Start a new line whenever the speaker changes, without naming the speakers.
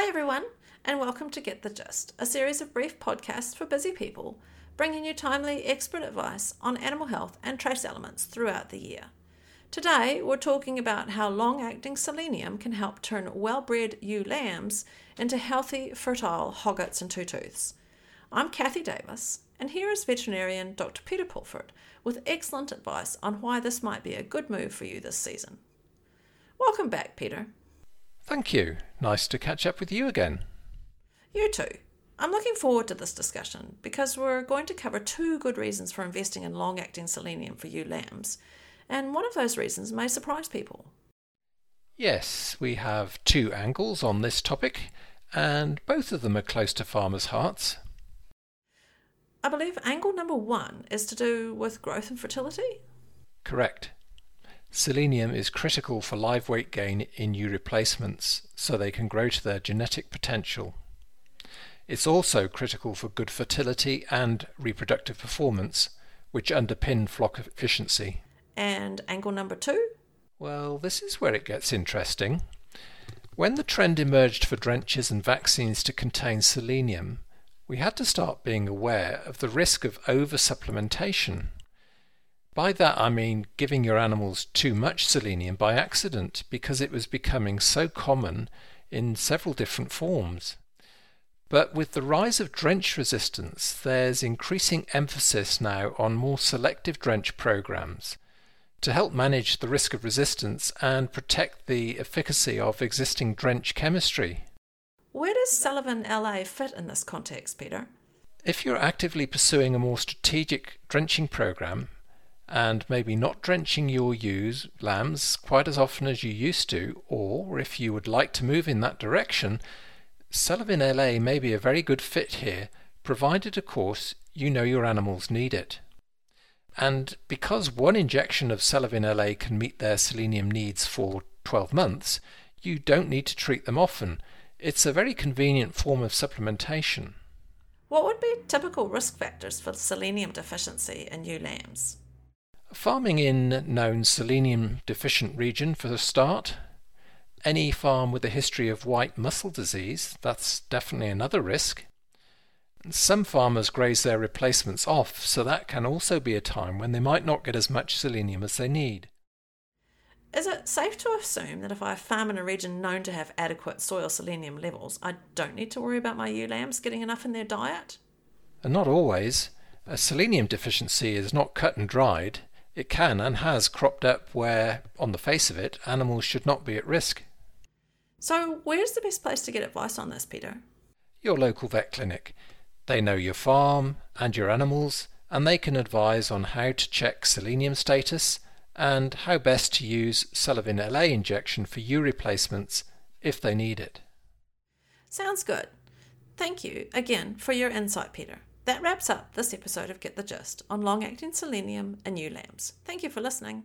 Hi, everyone, and welcome to Get the Gist, a series of brief podcasts for busy people, bringing you timely expert advice on animal health and trace elements throughout the year. Today, we're talking about how long acting selenium can help turn well bred ewe lambs into healthy, fertile hoggets and two tooths. I'm Kathy Davis, and here is veterinarian Dr. Peter Pulford with excellent advice on why this might be a good move for you this season. Welcome back, Peter.
Thank you. Nice to catch up with you again.
You too. I'm looking forward to this discussion because we're going to cover two good reasons for investing in long acting selenium for ewe lambs, and one of those reasons may surprise people.
Yes, we have two angles on this topic, and both of them are close to farmers' hearts.
I believe angle number one is to do with growth and fertility.
Correct. Selenium is critical for live weight gain in ewe replacements so they can grow to their genetic potential. It's also critical for good fertility and reproductive performance, which underpin flock efficiency.
And angle number two?
Well, this is where it gets interesting. When the trend emerged for drenches and vaccines to contain selenium, we had to start being aware of the risk of oversupplementation. By that I mean giving your animals too much selenium by accident because it was becoming so common in several different forms. But with the rise of drench resistance, there's increasing emphasis now on more selective drench programs to help manage the risk of resistance and protect the efficacy of existing drench chemistry.
Where does Selovin LA fit in this context, Peter?
If you're actively pursuing a more strategic drenching program, and maybe not drenching your ewes, lambs, quite as often as you used to, or if you would like to move in that direction, Selovin LA may be a very good fit here, provided, of course, you know your animals need it. And because one injection of Selovin LA can meet their selenium needs for 12 months, you don't need to treat them often. It's a very convenient form of supplementation.
What would be typical risk factors for selenium deficiency in ewe lambs?
Farming in known selenium deficient region for the start. Any farm with a history of white muscle disease, that's definitely another risk. Some farmers graze their replacements off, so that can also be a time when they might not get as much selenium as they need.
Is it safe to assume that if I farm in a region known to have adequate soil selenium levels, I don't need to worry about my ewe lambs getting enough in their diet?
And not always. A selenium deficiency is not cut and dried. It can and has cropped up where, on the face of it, animals should not be at risk.
So, where's the best place to get advice on this, Peter?
Your local vet clinic. They know your farm and your animals, and they can advise on how to check selenium status and how best to use Selovin LA injection for ewe replacements if they need it.
Sounds good. Thank you again for your insight, Peter. That wraps up this episode of Get the Gist on long acting selenium and new lambs. Thank you for listening.